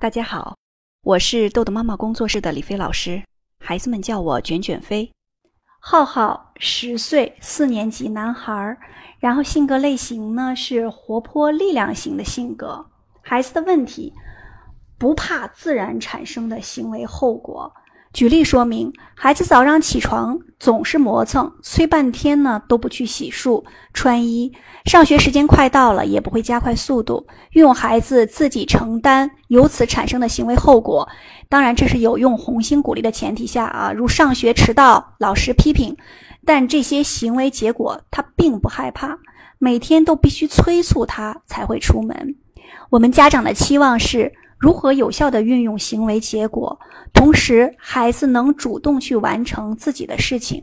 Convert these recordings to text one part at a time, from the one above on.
大家好，我是豆豆妈妈工作室的李飞老师，孩子们叫我卷卷飞。浩浩十岁，四年级男孩，然后性格类型呢是活泼力量型的性格。孩子的问题，不怕自然产生的行为后果。举例说明：孩子早上起床总是磨蹭，催半天呢都不去洗漱、穿衣；上学时间快到了，也不会加快速度，用孩子自己承担由此产生的行为后果。当然，这是有用红星鼓励的前提下啊，如上学迟到、老师批评，但这些行为结果他并不害怕，每天都必须催促他才会出门。我们家长的期望是。如何有效的运用行为结果，同时孩子能主动去完成自己的事情？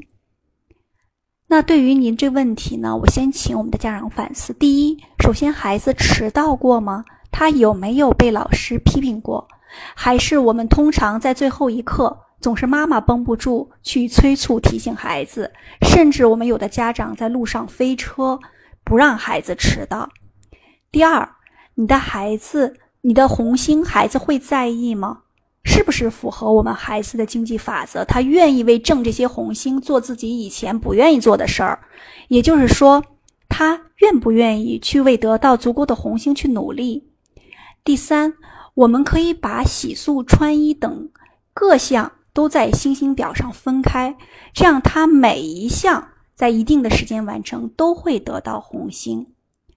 那对于您这问题呢？我先请我们的家长反思：第一，首先孩子迟到过吗？他有没有被老师批评过？还是我们通常在最后一刻，总是妈妈绷不住去催促提醒孩子，甚至我们有的家长在路上飞车，不让孩子迟到。第二，你的孩子。你的红星孩子会在意吗？是不是符合我们孩子的经济法则？他愿意为挣这些红星做自己以前不愿意做的事儿，也就是说，他愿不愿意去为得到足够的红星去努力？第三，我们可以把洗漱、穿衣等各项都在星星表上分开，这样他每一项在一定的时间完成都会得到红星。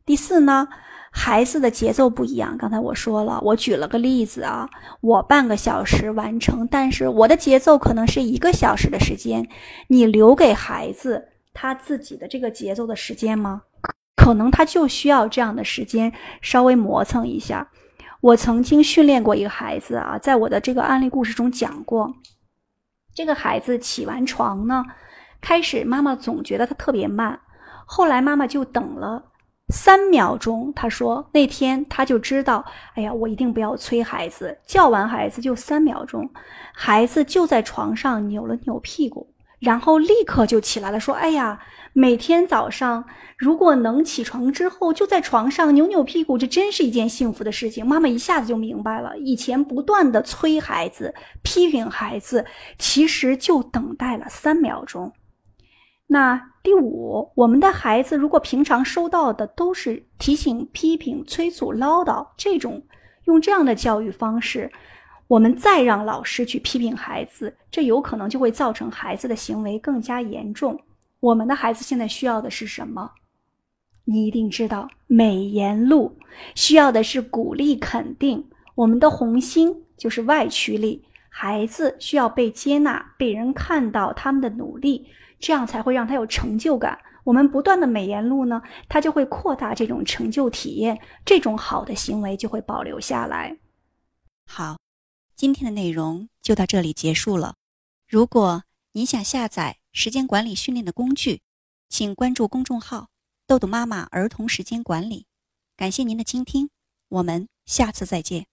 第四呢？孩子的节奏不一样，刚才我说了，我举了个例子啊，我半个小时完成，但是我的节奏可能是一个小时的时间，你留给孩子他自己的这个节奏的时间吗？可能他就需要这样的时间稍微磨蹭一下。我曾经训练过一个孩子啊，在我的这个案例故事中讲过，这个孩子起完床呢，开始妈妈总觉得他特别慢，后来妈妈就等了。三秒钟，他说那天他就知道，哎呀，我一定不要催孩子，叫完孩子就三秒钟，孩子就在床上扭了扭屁股，然后立刻就起来了，说，哎呀，每天早上如果能起床之后就在床上扭扭屁股，这真是一件幸福的事情。妈妈一下子就明白了，以前不断的催孩子、批评孩子，其实就等待了三秒钟。那第五，我们的孩子如果平常收到的都是提醒、批评、催促、唠叨这种，用这样的教育方式，我们再让老师去批评孩子，这有可能就会造成孩子的行为更加严重。我们的孩子现在需要的是什么？你一定知道，美言录需要的是鼓励、肯定。我们的红星就是外驱力，孩子需要被接纳、被人看到他们的努力。这样才会让他有成就感。我们不断的美言录呢，他就会扩大这种成就体验，这种好的行为就会保留下来。好，今天的内容就到这里结束了。如果你想下载时间管理训练的工具，请关注公众号“豆豆妈妈儿童时间管理”。感谢您的倾听，我们下次再见。